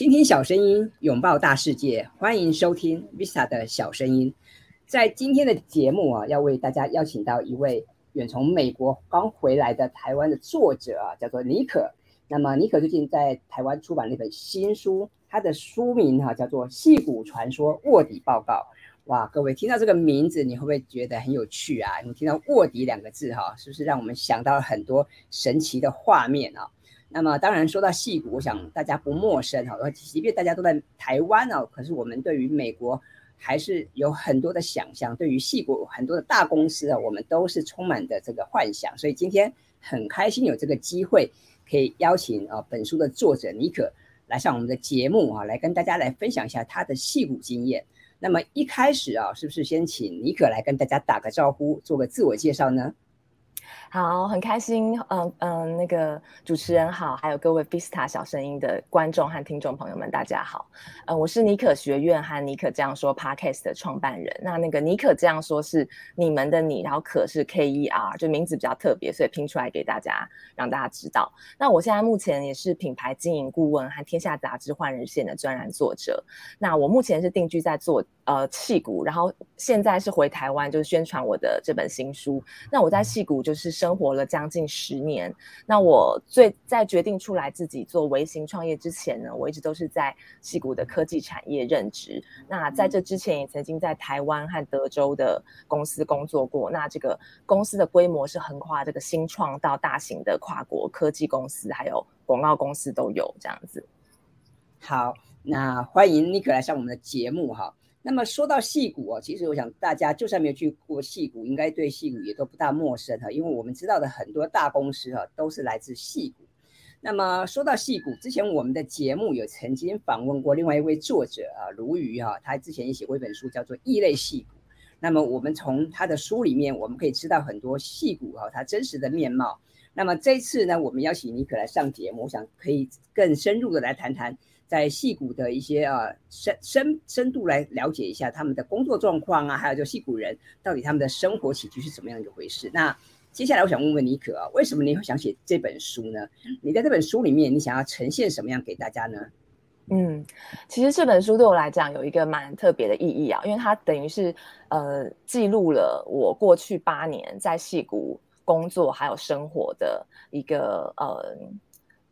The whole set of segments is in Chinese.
倾听小声音，拥抱大世界，欢迎收听 Visa 的小声音。在今天的节目啊，要为大家邀请到一位远从美国刚回来的台湾的作者啊，叫做尼可。那么尼可最近在台湾出版了一本新书，他的书名哈叫做《戏骨传说卧底报告》。哇，各位听到这个名字，你会不会觉得很有趣啊？你听到卧底两个字哈，是不是让我们想到了很多神奇的画面啊？那么当然说到戏骨，我想大家不陌生哈。即便大家都在台湾哦，可是我们对于美国还是有很多的想象。对于戏骨很多的大公司啊，我们都是充满的这个幻想。所以今天很开心有这个机会，可以邀请啊本书的作者尼可来上我们的节目啊，来跟大家来分享一下他的戏骨经验。那么一开始啊，是不是先请尼可来跟大家打个招呼，做个自我介绍呢？好，很开心，嗯嗯，那个主持人好，还有各位 Vista 小声音的观众和听众朋友们，大家好，呃，我是尼可学院和尼可这样说 Podcast 的创办人。那那个尼可这样说是你们的你，然后可是 K E R，就名字比较特别，所以拼出来给大家，让大家知道。那我现在目前也是品牌经营顾问和天下杂志换人线的专栏作者。那我目前是定居在做呃戏骨，然后现在是回台湾，就是宣传我的这本新书。那我在戏骨就是。生活了将近十年，那我最在决定出来自己做微型创业之前呢，我一直都是在戏谷的科技产业任职。那在这之前，也曾经在台湾和德州的公司工作过。那这个公司的规模是横跨这个新创到大型的跨国科技公司，还有广告公司都有这样子。好，那欢迎尼克来上我们的节目哈。那么说到戏骨哦，其实我想大家就算没有去过戏骨，应该对戏骨也都不大陌生哈，因为我们知道的很多大公司哈都是来自戏骨。那么说到戏骨，之前我们的节目有曾经访问过另外一位作者啊，卢瑜哈，他之前也写过一本书叫做《异类戏骨》。那么我们从他的书里面，我们可以知道很多戏骨哈他真实的面貌。那么这次呢，我们邀请尼可来上节目，我想可以更深入的来谈谈。在戏骨的一些呃深深深度来了解一下他们的工作状况啊，还有就戏骨人到底他们的生活起居是怎么样一回事。那接下来我想问问尼可啊，为什么你会想写这本书呢？你在这本书里面，你想要呈现什么样给大家呢？嗯，其实这本书对我来讲有一个蛮特别的意义啊，因为它等于是呃记录了我过去八年在戏骨工作还有生活的一个呃。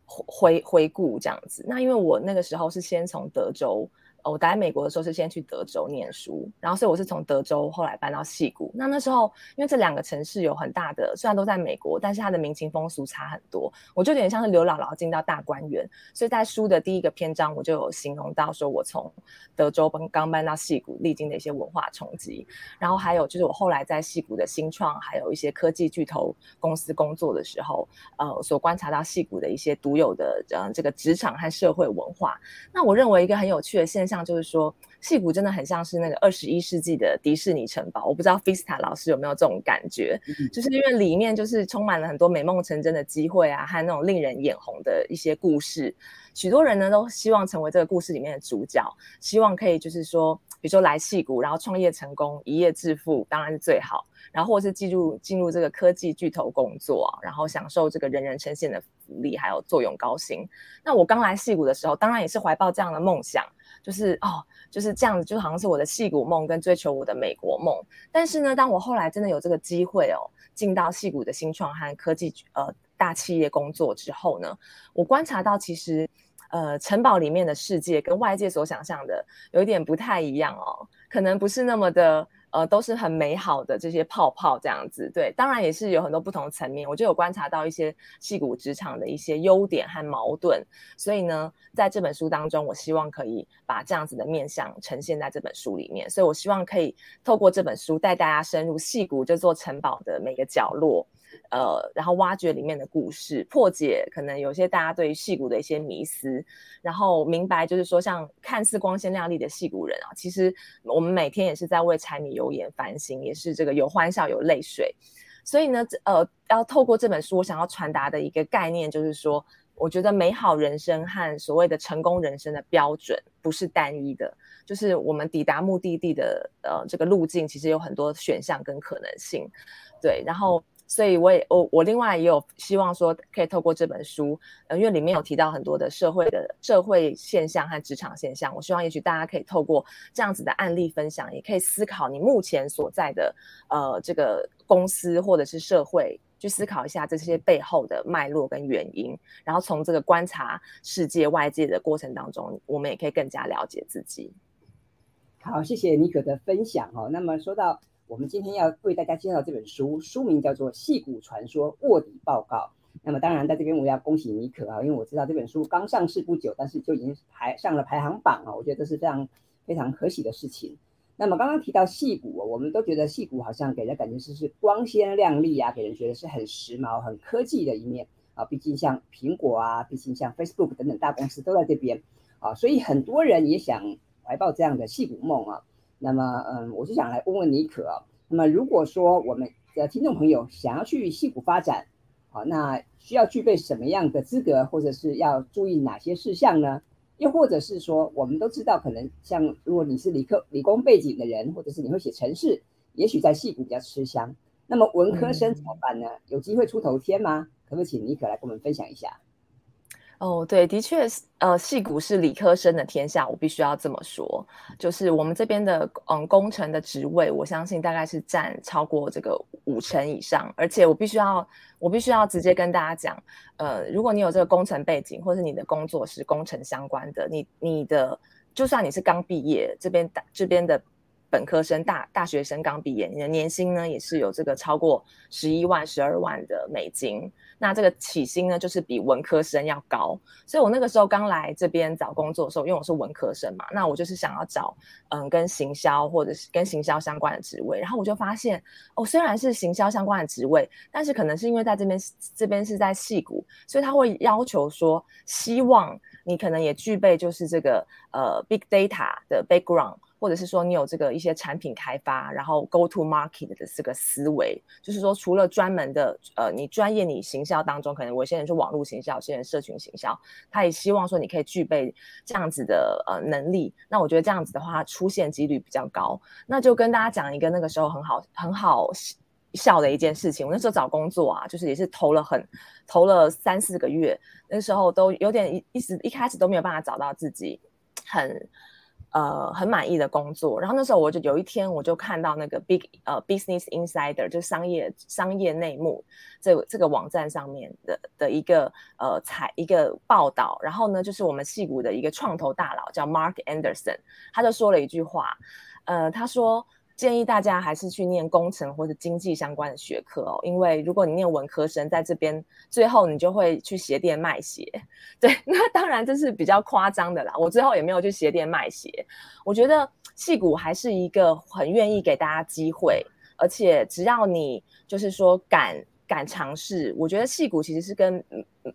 回回顾这样子，那因为我那个时候是先从德州。我待在美国的时候是先去德州念书，然后所以我是从德州后来搬到西谷。那那时候因为这两个城市有很大的，虽然都在美国，但是它的民情风俗差很多。我就有点像是刘姥姥进到大观园，所以在书的第一个篇章我就有形容到说我从德州搬刚搬到西谷，历经的一些文化冲击。然后还有就是我后来在西谷的新创，还有一些科技巨头公司工作的时候，呃，所观察到西谷的一些独有的呃这个职场和社会文化。那我认为一个很有趣的现象。就是说，戏骨真的很像是那个二十一世纪的迪士尼城堡。我不知道 Fista 老师有没有这种感觉，就是因为里面就是充满了很多美梦成真的机会啊，和那种令人眼红的一些故事。许多人呢都希望成为这个故事里面的主角，希望可以就是说，比如说来戏骨，然后创业成功，一夜致富，当然是最好。然后或是进入进入这个科技巨头工作，然后享受这个人人称羡的福利，还有坐拥高薪。那我刚来戏骨的时候，当然也是怀抱这样的梦想。就是哦，就是这样子，就好像是我的戏骨梦跟追求我的美国梦。但是呢，当我后来真的有这个机会哦，进到戏骨的新创和科技呃大企业工作之后呢，我观察到其实呃城堡里面的世界跟外界所想象的有一点不太一样哦，可能不是那么的。呃，都是很美好的这些泡泡这样子，对，当然也是有很多不同层面，我就有观察到一些戏骨职场的一些优点和矛盾，所以呢，在这本书当中，我希望可以把这样子的面向呈现在这本书里面，所以我希望可以透过这本书带大家深入戏骨这座城堡的每个角落。呃，然后挖掘里面的故事，破解可能有些大家对于戏骨的一些迷思，然后明白就是说，像看似光鲜亮丽的戏骨人啊，其实我们每天也是在为柴米油盐烦心，也是这个有欢笑有泪水。所以呢，呃，要透过这本书，我想要传达的一个概念就是说，我觉得美好人生和所谓的成功人生的标准不是单一的，就是我们抵达目的地的呃这个路径其实有很多选项跟可能性，对，然后。所以我也我我另外也有希望说，可以透过这本书，呃，因为里面有提到很多的社会的社会现象和职场现象，我希望也许大家可以透过这样子的案例分享，也可以思考你目前所在的呃这个公司或者是社会。去思考一下这些背后的脉络跟原因，然后从这个观察世界外界的过程当中，我们也可以更加了解自己。好，谢谢妮可的分享哦。那么说到我们今天要为大家介绍这本书，书名叫做《戏骨传说卧底报告》。那么当然在这边我要恭喜妮可啊，因为我知道这本书刚上市不久，但是就已经排上了排行榜啊，我觉得这是非常非常可喜的事情。那么刚刚提到戏骨，我们都觉得戏骨好像给人感觉是是光鲜亮丽啊，给人觉得是很时髦、很科技的一面啊。毕竟像苹果啊，毕竟像 Facebook 等等大公司都在这边啊，所以很多人也想怀抱这样的戏骨梦啊。那么，嗯，我是想来问问妮可啊，那么如果说我们的听众朋友想要去戏谷发展，好，那需要具备什么样的资格，或者是要注意哪些事项呢？又或者是说，我们都知道，可能像如果你是理科、理工背景的人，或者是你会写程式，也许在戏谷比较吃香。那么文科生怎么办呢？有机会出头天吗？可不可以请尼可来跟我们分享一下？哦，对，的确是，呃，戏骨是理科生的天下，我必须要这么说。就是我们这边的，嗯，工程的职位，我相信大概是占超过这个五成以上。而且我必须要，我必须要直接跟大家讲，呃，如果你有这个工程背景，或是你的工作是工程相关的，你你的，就算你是刚毕业，这边大这边的。本科生大大学生刚毕业，你的年薪呢也是有这个超过十一万、十二万的美金。那这个起薪呢，就是比文科生要高。所以我那个时候刚来这边找工作的时候，因为我是文科生嘛，那我就是想要找嗯跟行销或者是跟行销相关的职位。然后我就发现，哦，虽然是行销相关的职位，但是可能是因为在这边这边是在戏谷，所以他会要求说，希望你可能也具备就是这个呃 big data 的 background。或者是说你有这个一些产品开发，然后 go to market 的这个思维，就是说除了专门的呃，你专业你行销当中，可能有些人是网络行销，有些人社群行销，他也希望说你可以具备这样子的呃能力。那我觉得这样子的话，出现几率比较高。那就跟大家讲一个那个时候很好很好笑的一件事情。我那时候找工作啊，就是也是投了很投了三四个月，那时候都有点一一直一开始都没有办法找到自己很。呃，很满意的工作。然后那时候我就有一天，我就看到那个 Big 呃 Business Insider，就商业商业内幕这这个网站上面的的一个呃采一个报道。然后呢，就是我们戏骨的一个创投大佬叫 Mark Anderson，他就说了一句话，呃，他说。建议大家还是去念工程或者经济相关的学科哦，因为如果你念文科生，在这边最后你就会去鞋店卖鞋。对，那当然这是比较夸张的啦。我最后也没有去鞋店卖鞋。我觉得戏骨还是一个很愿意给大家机会，而且只要你就是说敢敢尝试，我觉得戏骨其实是跟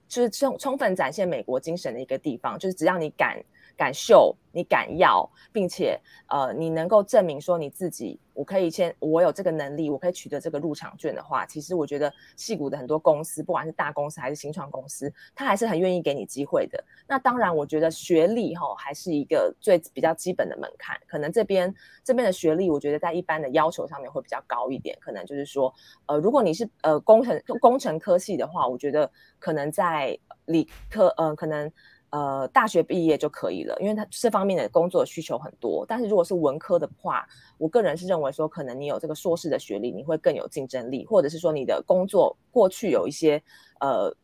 就是充充分展现美国精神的一个地方，就是只要你敢。敢秀，你敢要，并且呃，你能够证明说你自己，我可以先，我有这个能力，我可以取得这个入场券的话，其实我觉得戏股的很多公司，不管是大公司还是新创公司，他还是很愿意给你机会的。那当然，我觉得学历哈还是一个最比较基本的门槛。可能这边这边的学历，我觉得在一般的要求上面会比较高一点。可能就是说，呃，如果你是呃工程工程科系的话，我觉得可能在理科，呃，可能。呃，大学毕业就可以了，因为他这方面的工作需求很多。但是如果是文科的话，我个人是认为说，可能你有这个硕士的学历，你会更有竞争力，或者是说你的工作过去有一些呃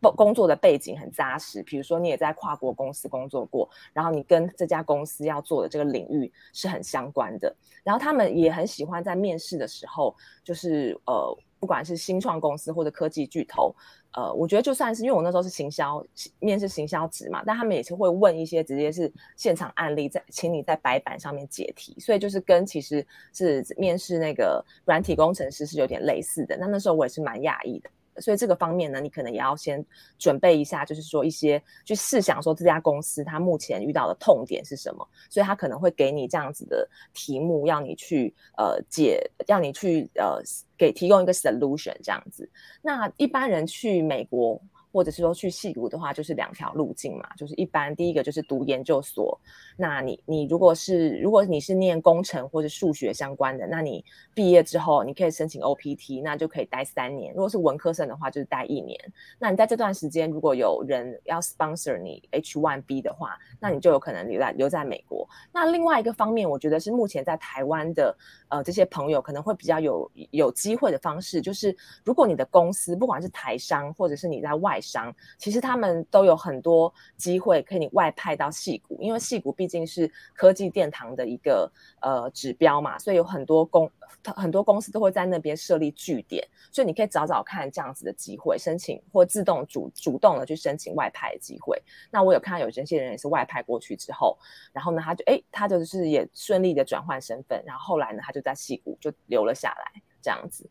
工工作的背景很扎实，比如说你也在跨国公司工作过，然后你跟这家公司要做的这个领域是很相关的，然后他们也很喜欢在面试的时候，就是呃，不管是新创公司或者科技巨头。呃，我觉得就算是因为我那时候是行销面试行销职嘛，但他们也是会问一些直接是现场案例，在请你在白板上面解题，所以就是跟其实是面试那个软体工程师是有点类似的。那那时候我也是蛮讶异的。所以这个方面呢，你可能也要先准备一下，就是说一些去试想说这家公司它目前遇到的痛点是什么，所以它可能会给你这样子的题目，要你去呃解，要你去呃给提供一个 solution 这样子。那一般人去美国或者是说去细读的话，就是两条路径嘛，就是一般第一个就是读研究所，那你你如果是如果你是念工程或者数学相关的，那你毕业之后你可以申请 OPT，那就可以待三年。如果是文科生的话，就是待一年。那你在这段时间如果有人要 sponsor 你 H1B 的话，那你就有可能留在留在美国。那另外一个方面，我觉得是目前在台湾的呃这些朋友可能会比较有有机会的方式，就是如果你的公司不管是台商或者是你在外商，其实他们都有很多机会可以外派到戏谷，因为戏谷毕竟是科技殿堂的一个呃指标嘛，所以有很多公很多公司都会在那边设立据点，所以你可以找找看这样子的机会，申请或自动主主动的去申请外派的机会。那我有看到有这些人也是外派过去之后，然后呢，他就哎，他就是也顺利的转换身份，然后后来呢，他就在戏谷就留了下来，这样子。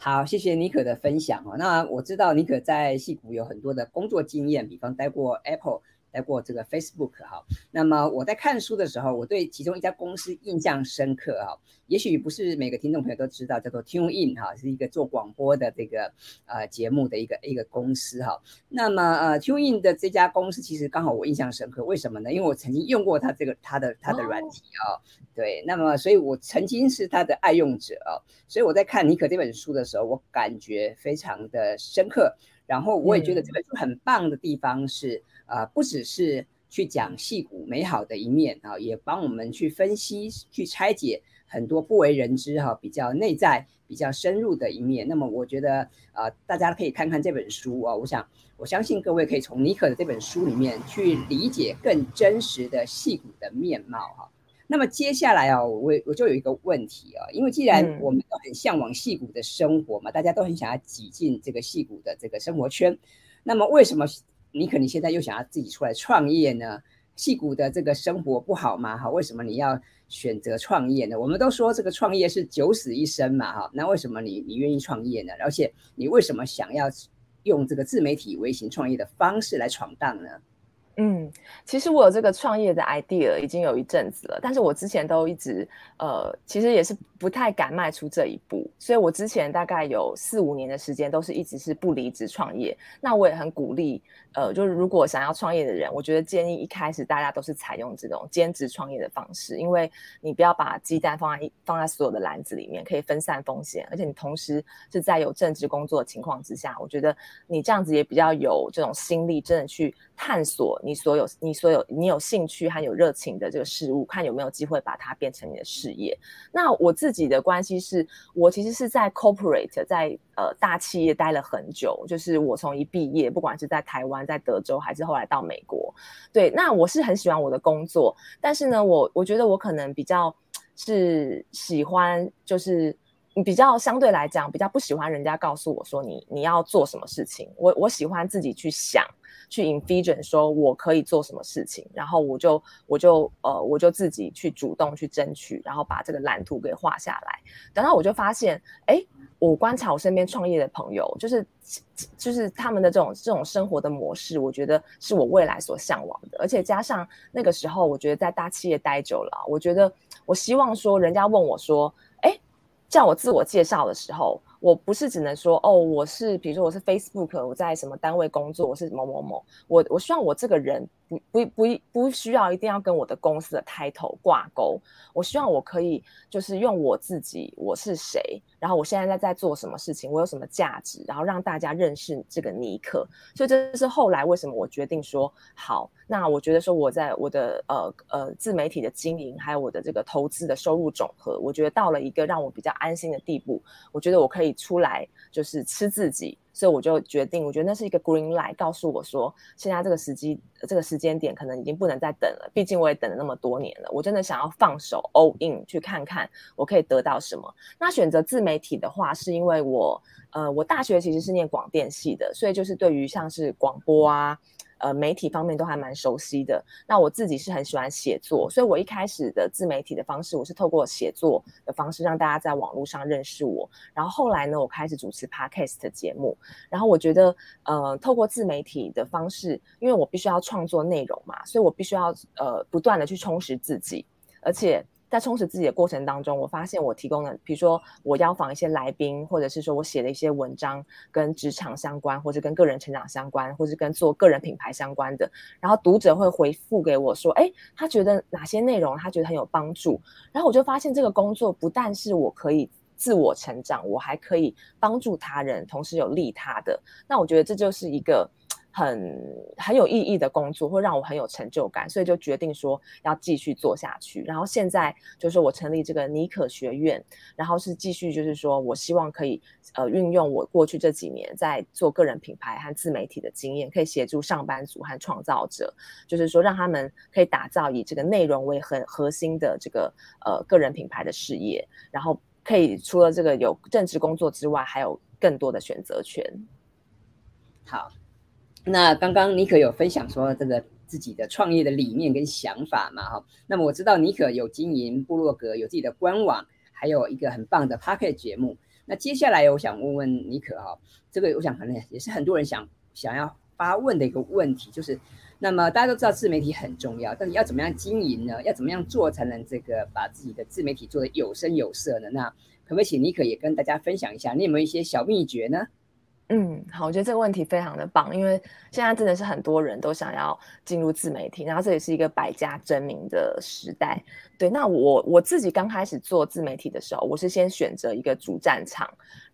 好，谢谢妮可的分享哦。那我知道妮可在戏谷有很多的工作经验，比方待过 Apple，待过这个 Facebook 哈。那么我在看书的时候，我对其中一家公司印象深刻哈。也许不是每个听众朋友都知道，叫做 Tune In 哈，是一个做广播的这个呃节目的一个一个公司哈。那么呃 Tune In 的这家公司其实刚好我印象深刻，为什么呢？因为我曾经用过它这个它的它的软体啊，对，那么所以我曾经是它的爱用者啊。所以我在看尼可这本书的时候，我感觉非常的深刻。然后我也觉得这本书很棒的地方是呃，不只是去讲戏骨美好的一面啊，也帮我们去分析去拆解。很多不为人知哈，比较内在、比较深入的一面。那么，我觉得呃，大家可以看看这本书啊。我想，我相信各位可以从尼克的这本书里面去理解更真实的戏骨的面貌哈。那么接下来啊，我我就有一个问题啊，因为既然我们都很向往戏骨的生活嘛，大家都很想要挤进这个戏骨的这个生活圈，那么为什么你可能现在又想要自己出来创业呢？戏骨的这个生活不好吗？哈，为什么你要？选择创业呢？我们都说这个创业是九死一生嘛，哈，那为什么你你愿意创业呢？而且你为什么想要用这个自媒体微型创业的方式来闯荡呢？嗯，其实我有这个创业的 idea 已经有一阵子了，但是我之前都一直呃，其实也是不太敢迈出这一步，所以我之前大概有四五年的时间都是一直是不离职创业。那我也很鼓励，呃，就是如果想要创业的人，我觉得建议一开始大家都是采用这种兼职创业的方式，因为你不要把鸡蛋放在放在所有的篮子里面，可以分散风险，而且你同时是在有正职工作的情况之下，我觉得你这样子也比较有这种心力，真的去探索。你所有、你所有、你有兴趣和有热情的这个事物，看有没有机会把它变成你的事业。那我自己的关系是，我其实是在 corporate，在呃大企业待了很久。就是我从一毕业，不管是在台湾、在德州，还是后来到美国，对，那我是很喜欢我的工作。但是呢，我我觉得我可能比较是喜欢，就是比较相对来讲，比较不喜欢人家告诉我说你你要做什么事情。我我喜欢自己去想。去 envision 说我可以做什么事情，然后我就我就呃我就自己去主动去争取，然后把这个蓝图给画下来。等到我就发现，哎，我观察我身边创业的朋友，就是就是他们的这种这种生活的模式，我觉得是我未来所向往的。而且加上那个时候，我觉得在大企业待久了，我觉得我希望说，人家问我说，哎，叫我自我介绍的时候。我不是只能说哦，我是比如说我是 Facebook，我在什么单位工作，我是某某某。我我希望我这个人不不不不需要一定要跟我的公司的 title 挂钩。我希望我可以就是用我自己，我是谁，然后我现在在在做什么事情，我有什么价值，然后让大家认识这个尼克。所以这是后来为什么我决定说好。那我觉得说我在我的呃呃自媒体的经营，还有我的这个投资的收入总和，我觉得到了一个让我比较安心的地步。我觉得我可以出来就是吃自己，所以我就决定，我觉得那是一个 green light，告诉我说现在这个时机这个时间点可能已经不能再等了。毕竟我也等了那么多年了，我真的想要放手 all in 去看看我可以得到什么。那选择自媒体的话，是因为我呃我大学其实是念广电系的，所以就是对于像是广播啊。呃，媒体方面都还蛮熟悉的。那我自己是很喜欢写作，所以我一开始的自媒体的方式，我是透过写作的方式让大家在网络上认识我。然后后来呢，我开始主持 podcast 的节目。然后我觉得，呃，透过自媒体的方式，因为我必须要创作内容嘛，所以我必须要呃不断的去充实自己，而且在充实自己的过程当中，我发现我提供的，比如说我邀访一些来宾，或者是说我写的一些文章，跟职场相关，或者跟个人成长相关，或者跟做个人品牌相关的，然后读者会回复给我说，哎，他觉得哪些内容他觉得很有帮助，然后我就发现这个工作不但是我可以自我成长，我还可以帮助他人，同时有利他的，那我觉得这就是一个。很很有意义的工作，会让我很有成就感，所以就决定说要继续做下去。然后现在就是我成立这个尼可学院，然后是继续就是说我希望可以呃运用我过去这几年在做个人品牌和自媒体的经验，可以协助上班族和创造者，就是说让他们可以打造以这个内容为很核心的这个呃个人品牌的事业，然后可以除了这个有正职工作之外，还有更多的选择权。好。那刚刚尼可有分享说这个自己的创业的理念跟想法嘛，哈。那么我知道尼可有经营部落格，有自己的官网，还有一个很棒的 p o c k e t 节目。那接下来我想问问尼可哈，这个我想可能也是很多人想想要发问的一个问题，就是那么大家都知道自媒体很重要，但是要怎么样经营呢？要怎么样做才能这个把自己的自媒体做得有声有色呢？那可不可以请尼可也跟大家分享一下，你有没有一些小秘诀呢？嗯，好，我觉得这个问题非常的棒，因为现在真的是很多人都想要进入自媒体，然后这也是一个百家争鸣的时代。对，那我我自己刚开始做自媒体的时候，我是先选择一个主战场，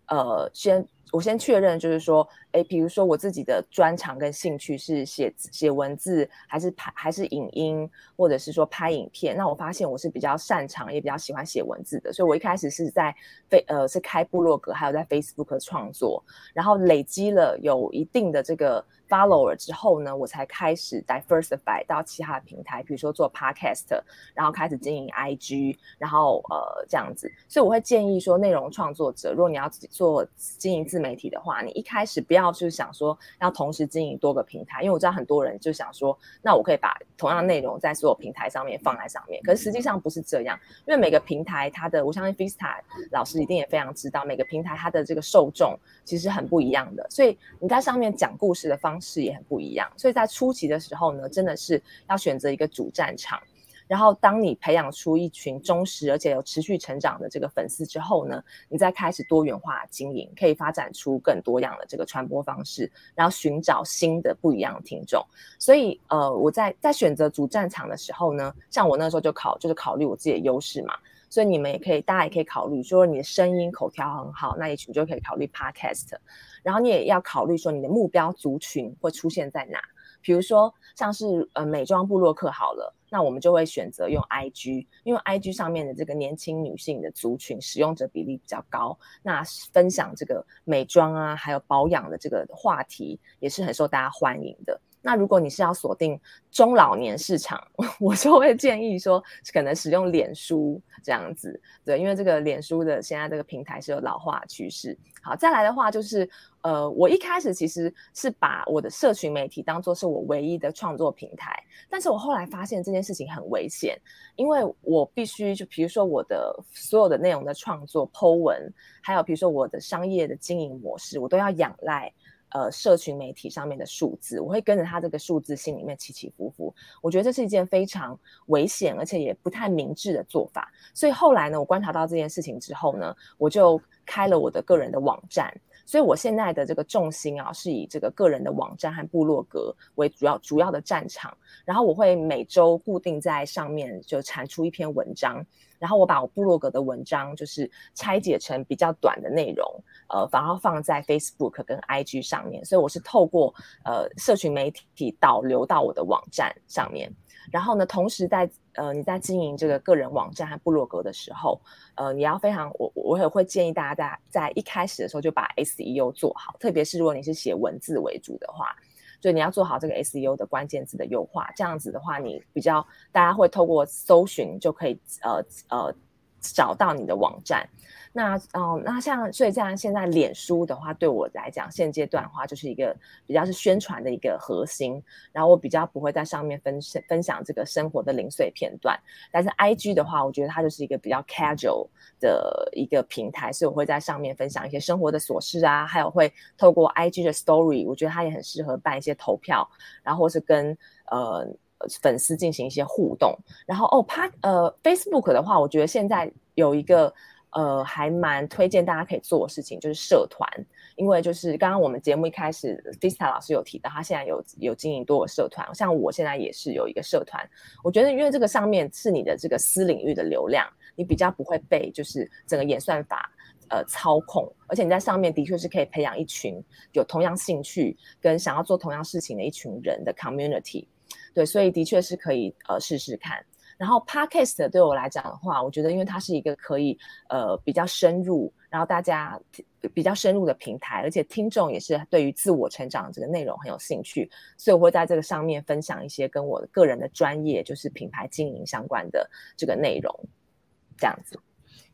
呃，先。我先确认，就是说，诶，比如说我自己的专长跟兴趣是写写文字，还是拍，还是影音，或者是说拍影片？那我发现我是比较擅长，也比较喜欢写文字的，所以我一开始是在飞呃是开部落格，还有在 Facebook 创作，然后累积了有一定的这个。Follower 之后呢，我才开始 diversify 到其他的平台，比如说做 podcast，然后开始经营 IG，然后呃这样子。所以我会建议说，内容创作者，如果你要自己做经营自媒体的话，你一开始不要去想说要同时经营多个平台，因为我知道很多人就想说，那我可以把同样内容在所有平台上面放在上面，可是实际上不是这样，因为每个平台它的，我相信 Vista 老师一定也非常知道，每个平台它的这个受众其实很不一样的，所以你在上面讲故事的方。方式也很不一样，所以在初期的时候呢，真的是要选择一个主战场。然后，当你培养出一群忠实而且有持续成长的这个粉丝之后呢，你再开始多元化经营，可以发展出更多样的这个传播方式，然后寻找新的不一样的听众。所以，呃，我在在选择主战场的时候呢，像我那时候就考就是考虑我自己的优势嘛。所以你们也可以，大家也可以考虑说，你的声音口条很好，那也许你就可以考虑 podcast。然后你也要考虑说，你的目标族群会出现在哪？比如说像是呃美妆部落客好了，那我们就会选择用 IG，因为 IG 上面的这个年轻女性的族群使用者比例比较高，那分享这个美妆啊，还有保养的这个话题也是很受大家欢迎的。那如果你是要锁定中老年市场，我就会建议说，可能使用脸书这样子，对，因为这个脸书的现在这个平台是有老化趋势。好，再来的话就是，呃，我一开始其实是把我的社群媒体当做是我唯一的创作平台，但是我后来发现这件事情很危险，因为我必须就比如说我的所有的内容的创作、Po 文，还有比如说我的商业的经营模式，我都要仰赖。呃，社群媒体上面的数字，我会跟着他这个数字心里面起起伏伏。我觉得这是一件非常危险，而且也不太明智的做法。所以后来呢，我观察到这件事情之后呢，我就开了我的个人的网站。所以我现在的这个重心啊，是以这个个人的网站和部落格为主要主要的战场。然后我会每周固定在上面就产出一篇文章。然后我把我部落格的文章就是拆解成比较短的内容，呃，反而放在 Facebook 跟 IG 上面。所以我是透过呃社群媒体导流到我的网站上面。然后呢，同时在呃你在经营这个个人网站和部落格的时候，呃，你要非常我我也会建议大家在在一开始的时候就把 SEO 做好，特别是如果你是写文字为主的话。所以你要做好这个 SEO 的关键字的优化，这样子的话，你比较大家会透过搜寻就可以呃呃找到你的网站。那哦，那像所以这样，现在脸书的话，对我来讲，现阶段的话，就是一个比较是宣传的一个核心。然后我比较不会在上面分享分享这个生活的零碎片段。但是 IG 的话，我觉得它就是一个比较 casual 的一个平台，所以我会在上面分享一些生活的琐事啊，还有会透过 IG 的 Story，我觉得它也很适合办一些投票，然后是跟呃。粉丝进行一些互动。然后哦，他呃，Facebook 的话，我觉得现在有一个呃还蛮推荐大家可以做的事情，就是社团。因为就是刚刚我们节目一开始，Vista 老师有提到，他现在有有经营多个社团，像我现在也是有一个社团。我觉得因为这个上面是你的这个私领域的流量，你比较不会被就是整个演算法呃操控，而且你在上面的确是可以培养一群有同样兴趣跟想要做同样事情的一群人的 community。对，所以的确是可以呃试试看。然后 podcast 对我来讲的话，我觉得因为它是一个可以呃比较深入。然后大家比较深入的平台，而且听众也是对于自我成长这个内容很有兴趣，所以我会在这个上面分享一些跟我个人的专业，就是品牌经营相关的这个内容。这样子，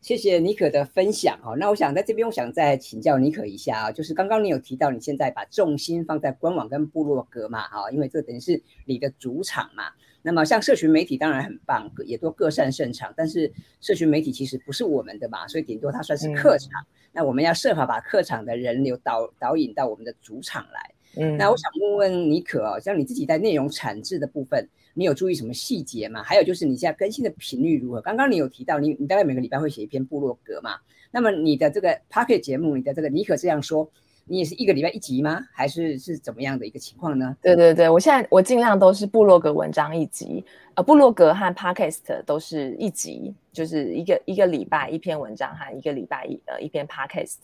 谢谢妮可的分享哈。那我想在这边，我想再请教妮可一下啊，就是刚刚你有提到你现在把重心放在官网跟部落格嘛，哈，因为这等于是你的主场嘛。那么像社群媒体当然很棒，也都各擅胜场。但是社群媒体其实不是我们的嘛，所以顶多它算是客场。那我们要设法把客场的人流导导引到我们的主场来。嗯，那我想问问妮可哦，像你自己在内容产制的部分，你有注意什么细节吗？还有就是你现在更新的频率如何？刚刚你有提到你你大概每个礼拜会写一篇部落格嘛？那么你的这个 Pocket 节目，你的这个你可这样说。你也是一个礼拜一集吗？还是是怎么样的一个情况呢？对对对，我现在我尽量都是部落格文章一集，呃，部落格和 podcast 都是一集，就是一个一个礼拜一篇文章和一个礼拜一呃一篇 podcast。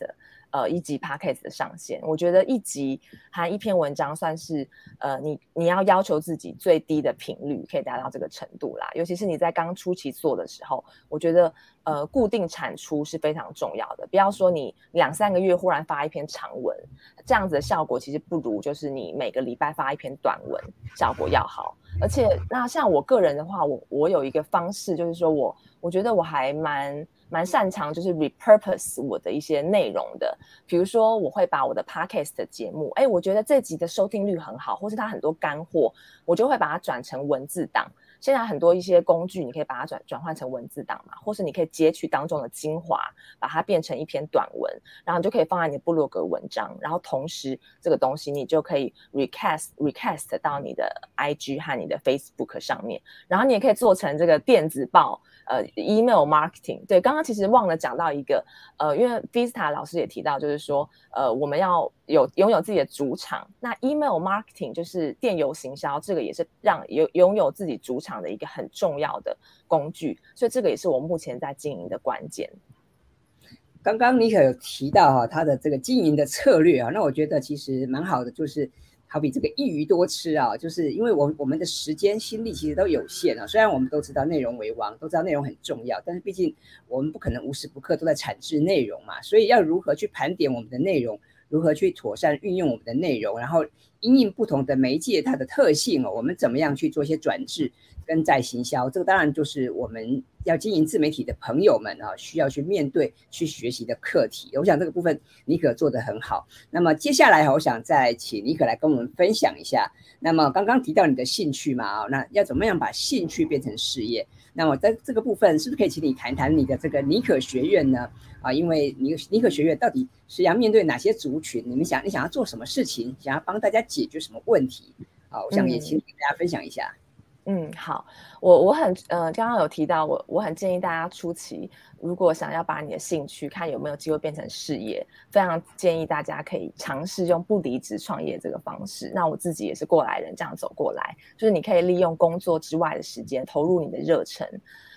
呃，一集 podcast 的上线，我觉得一集含一篇文章算是呃，你你要要求自己最低的频率可以达到这个程度啦。尤其是你在刚初期做的时候，我觉得呃，固定产出是非常重要的。不要说你两三个月忽然发一篇长文，这样子的效果其实不如就是你每个礼拜发一篇短文效果要好。而且那像我个人的话，我我有一个方式，就是说我我觉得我还蛮。蛮擅长就是 repurpose 我的一些内容的，比如说我会把我的 podcast 的节目，哎，我觉得这集的收听率很好，或是它很多干货，我就会把它转成文字档。现在很多一些工具，你可以把它转转换成文字档嘛，或是你可以截取当中的精华，把它变成一篇短文，然后你就可以放在你的部落格文章，然后同时这个东西你就可以 recast recast 到你的 IG 和你的 Facebook 上面，然后你也可以做成这个电子报。呃，email marketing，对，刚刚其实忘了讲到一个，呃，因为 Vista 老师也提到，就是说，呃，我们要有拥有自己的主场，那 email marketing 就是电邮行销，这个也是让有拥有自己主场的一个很重要的工具，所以这个也是我目前在经营的关键。刚刚尼可有提到哈，他的这个经营的策略啊，那我觉得其实蛮好的，就是。好比这个一鱼多吃啊，就是因为我我们的时间心力其实都有限啊。虽然我们都知道内容为王，都知道内容很重要，但是毕竟我们不可能无时不刻都在产制内容嘛。所以要如何去盘点我们的内容，如何去妥善运用我们的内容，然后因应不同的媒介它的特性哦，我们怎么样去做一些转制？跟再行销，这个当然就是我们要经营自媒体的朋友们啊，需要去面对、去学习的课题。我想这个部分尼可做得很好。那么接下来，我想再请尼可来跟我们分享一下。那么刚刚提到你的兴趣嘛，啊，那要怎么样把兴趣变成事业？那么在这个部分，是不是可以请你谈谈你的这个尼可学院呢？啊，因为尼尼可学院到底是要面对哪些族群？你们想，你想要做什么事情？想要帮大家解决什么问题？啊，我想也请你跟大家分享一下。嗯，嗯好，我我很呃，刚刚有提到我，我很建议大家初期如果想要把你的兴趣看有没有机会变成事业，非常建议大家可以尝试用不离职创业这个方式。那我自己也是过来人，这样走过来，就是你可以利用工作之外的时间投入你的热忱。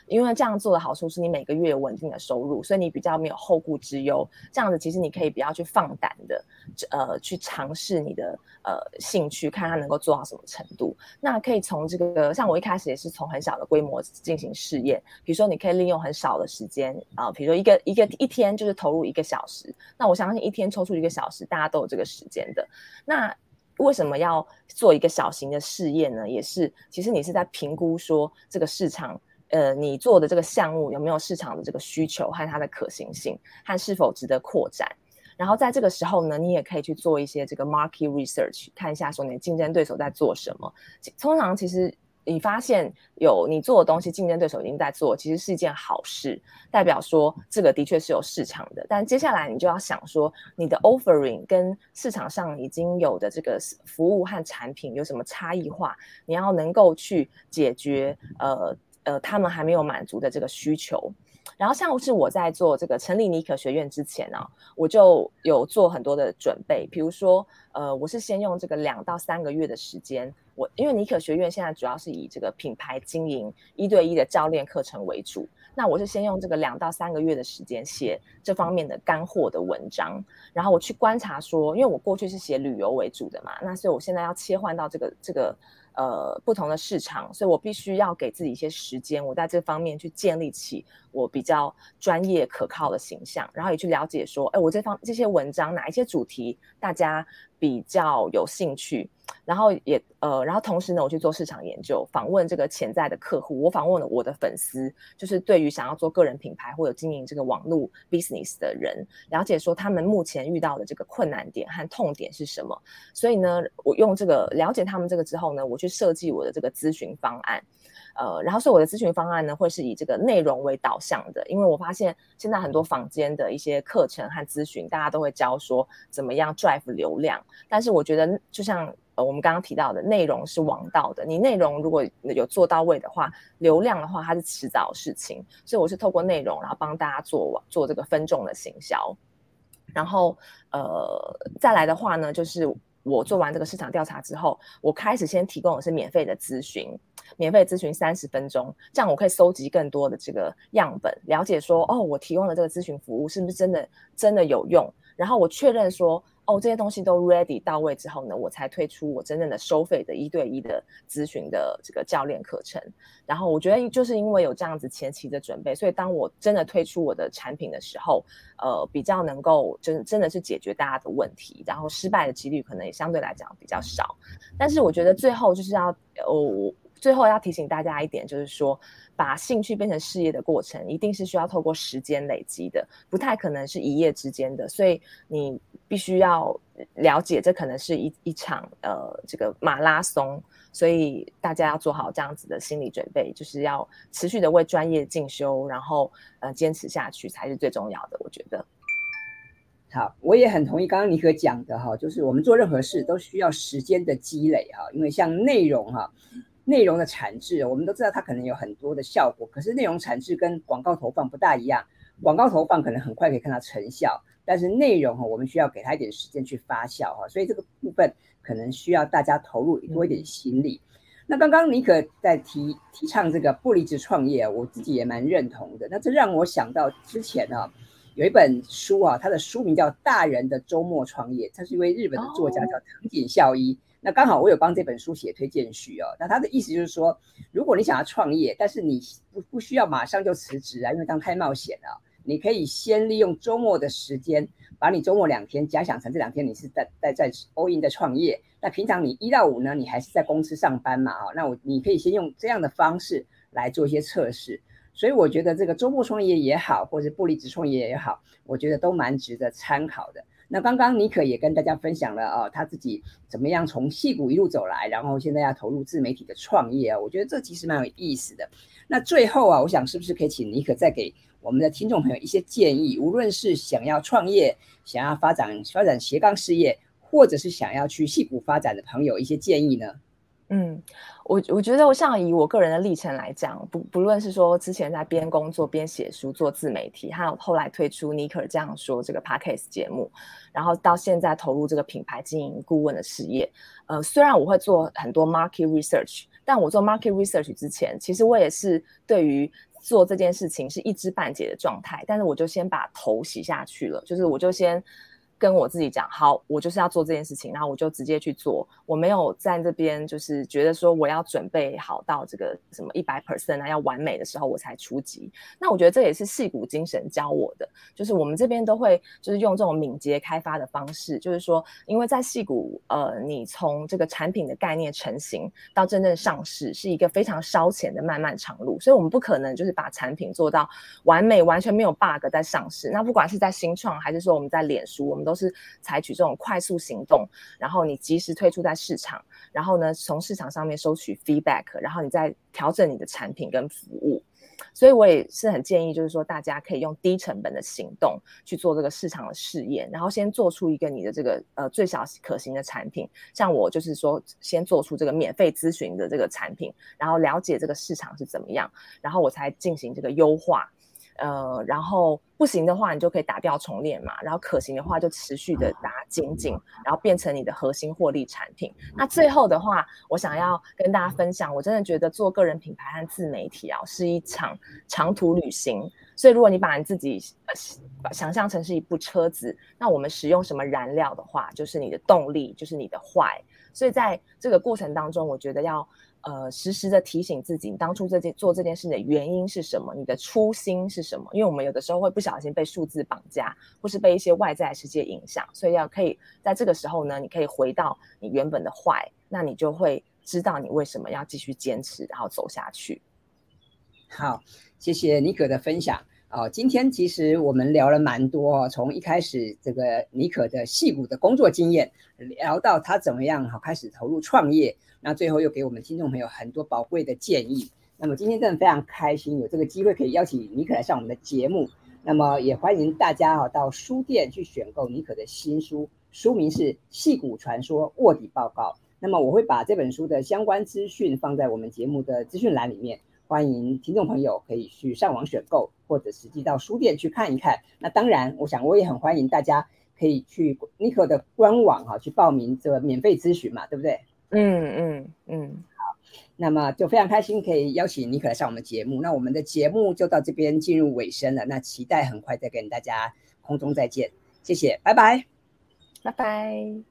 因为这样做的好处是你每个月有稳定的收入，所以你比较没有后顾之忧。这样子其实你可以比较去放胆的，呃，去尝试你的呃兴趣，看它能够做到什么程度。那可以从这个，像我一开始也是从很小的规模进行试验。比如说，你可以利用很少的时间啊，比如说一个一个一天就是投入一个小时。那我相信一天抽出一个小时，大家都有这个时间的。那为什么要做一个小型的试验呢？也是其实你是在评估说这个市场。呃，你做的这个项目有没有市场的这个需求和它的可行性，和是否值得扩展？然后在这个时候呢，你也可以去做一些这个 market research，看一下说你的竞争对手在做什么。通常其实你发现有你做的东西，竞争对手已经在做，其实是一件好事，代表说这个的确是有市场的。但接下来你就要想说，你的 offering 跟市场上已经有的这个服务和产品有什么差异化，你要能够去解决呃呃他们还没有满足的这个需求。然后像是我在做这个成立尼可学院之前呢，我就有做很多的准备，比如说呃我是先用这个两到三个月的时间。我因为尼可学院现在主要是以这个品牌经营一对一的教练课程为主，那我是先用这个两到三个月的时间写这方面的干货的文章，然后我去观察说，因为我过去是写旅游为主的嘛，那所以我现在要切换到这个这个呃不同的市场，所以我必须要给自己一些时间，我在这方面去建立起我比较专业可靠的形象，然后也去了解说，哎，我这方这些文章哪一些主题大家比较有兴趣。然后也呃，然后同时呢，我去做市场研究，访问这个潜在的客户。我访问了我的粉丝，就是对于想要做个人品牌或者经营这个网络 business 的人，了解说他们目前遇到的这个困难点和痛点是什么。所以呢，我用这个了解他们这个之后呢，我去设计我的这个咨询方案。呃，然后所以我的咨询方案呢，会是以这个内容为导向的，因为我发现现在很多坊间的一些课程和咨询，大家都会教说怎么样 drive 流量，但是我觉得就像呃。我们刚刚提到的内容是王道的，你内容如果有做到位的话，流量的话它是迟早的事情。所以我是透过内容，然后帮大家做做这个分众的行销。然后呃，再来的话呢，就是我做完这个市场调查之后，我开始先提供的是免费的咨询，免费咨询三十分钟，这样我可以收集更多的这个样本，了解说哦，我提供的这个咨询服务是不是真的真的有用，然后我确认说。哦，这些东西都 ready 到位之后呢，我才推出我真正的收费的一对一的咨询的这个教练课程。然后我觉得就是因为有这样子前期的准备，所以当我真的推出我的产品的时候，呃，比较能够真真的是解决大家的问题，然后失败的几率可能也相对来讲比较少。但是我觉得最后就是要哦。最后要提醒大家一点，就是说，把兴趣变成事业的过程，一定是需要透过时间累积的，不太可能是一夜之间的。所以你必须要了解，这可能是一一场呃这个马拉松。所以大家要做好这样子的心理准备，就是要持续的为专业进修，然后呃坚持下去才是最重要的。我觉得。好，我也很同意刚刚尼克讲的哈，就是我们做任何事都需要时间的积累哈，因为像内容哈。内容的产制，我们都知道它可能有很多的效果，可是内容产制跟广告投放不大一样。广告投放可能很快可以看到成效，但是内容哈，我们需要给他一点时间去发酵哈，所以这个部分可能需要大家投入多一点心力。那刚刚尼可在提提倡这个不离职创业，我自己也蛮认同的。那这让我想到之前呢，有一本书啊，它的书名叫《大人的周末创业》，它是一位日本的作家叫藤井孝一。那刚好我有帮这本书写推荐序哦。那他的意思就是说，如果你想要创业，但是你不不需要马上就辞职啊，因为当太冒险了。你可以先利用周末的时间，把你周末两天假想成这两天你是在在在 all in 的创业。那平常你一到五呢，你还是在公司上班嘛？啊，那我你可以先用这样的方式来做一些测试。所以我觉得这个周末创业也好，或者不离职创业也好，我觉得都蛮值得参考的。那刚刚尼可也跟大家分享了哦，他自己怎么样从戏骨一路走来，然后现在要投入自媒体的创业啊，我觉得这其实蛮有意思的。那最后啊，我想是不是可以请尼可再给我们的听众朋友一些建议，无论是想要创业、想要发展发展斜杠事业，或者是想要去戏骨发展的朋友一些建议呢？嗯，我我觉得我像以我个人的历程来讲，不不论是说之前在边工作边写书做自媒体，还有后来推出尼克这样说这个 podcast 节目，然后到现在投入这个品牌经营顾问的事业，呃，虽然我会做很多 market research，但我做 market research 之前，其实我也是对于做这件事情是一知半解的状态，但是我就先把头洗下去了，就是我就先。跟我自己讲，好，我就是要做这件事情，然后我就直接去做。我没有在这边就是觉得说我要准备好到这个什么一百 percent 啊，要完美的时候我才出击。那我觉得这也是戏骨精神教我的，就是我们这边都会就是用这种敏捷开发的方式，就是说，因为在戏骨，呃，你从这个产品的概念成型到真正上市是一个非常烧钱的漫漫长路，所以我们不可能就是把产品做到完美，完全没有 bug 在上市。那不管是在新创还是说我们在脸书，我们都是采取这种快速行动，然后你及时推出在市场，然后呢，从市场上面收取 feedback，然后你再调整你的产品跟服务。所以我也是很建议，就是说大家可以用低成本的行动去做这个市场的试验，然后先做出一个你的这个呃最小可行的产品。像我就是说，先做出这个免费咨询的这个产品，然后了解这个市场是怎么样，然后我才进行这个优化。呃，然后不行的话，你就可以打掉重练嘛。然后可行的话，就持续的打精进，然后变成你的核心获利产品。那最后的话，我想要跟大家分享，我真的觉得做个人品牌和自媒体啊，是一场长途旅行。所以，如果你把你自己想象成是一部车子，那我们使用什么燃料的话，就是你的动力，就是你的坏。所以在这个过程当中，我觉得要。呃，时时的提醒自己，你当初这件做这件事的原因是什么？你的初心是什么？因为我们有的时候会不小心被数字绑架，或是被一些外在世界影响，所以要可以在这个时候呢，你可以回到你原本的坏，那你就会知道你为什么要继续坚持，然后走下去。好，谢谢尼可的分享。哦，今天其实我们聊了蛮多，从一开始这个尼可的戏骨的工作经验，聊到他怎么样好开始投入创业，那最后又给我们听众朋友很多宝贵的建议。那么今天真的非常开心，有这个机会可以邀请尼可来上我们的节目。那么也欢迎大家哈到书店去选购尼可的新书，书名是《戏骨传说卧底报告》。那么我会把这本书的相关资讯放在我们节目的资讯栏里面。欢迎听众朋友可以去上网选购，或者实际到书店去看一看。那当然，我想我也很欢迎大家可以去尼克的官网哈去报名这个免费咨询嘛，对不对？嗯嗯嗯，好。那么就非常开心可以邀请尼克来上我们节目。那我们的节目就到这边进入尾声了。那期待很快再跟大家空中再见，谢谢，拜拜，拜拜。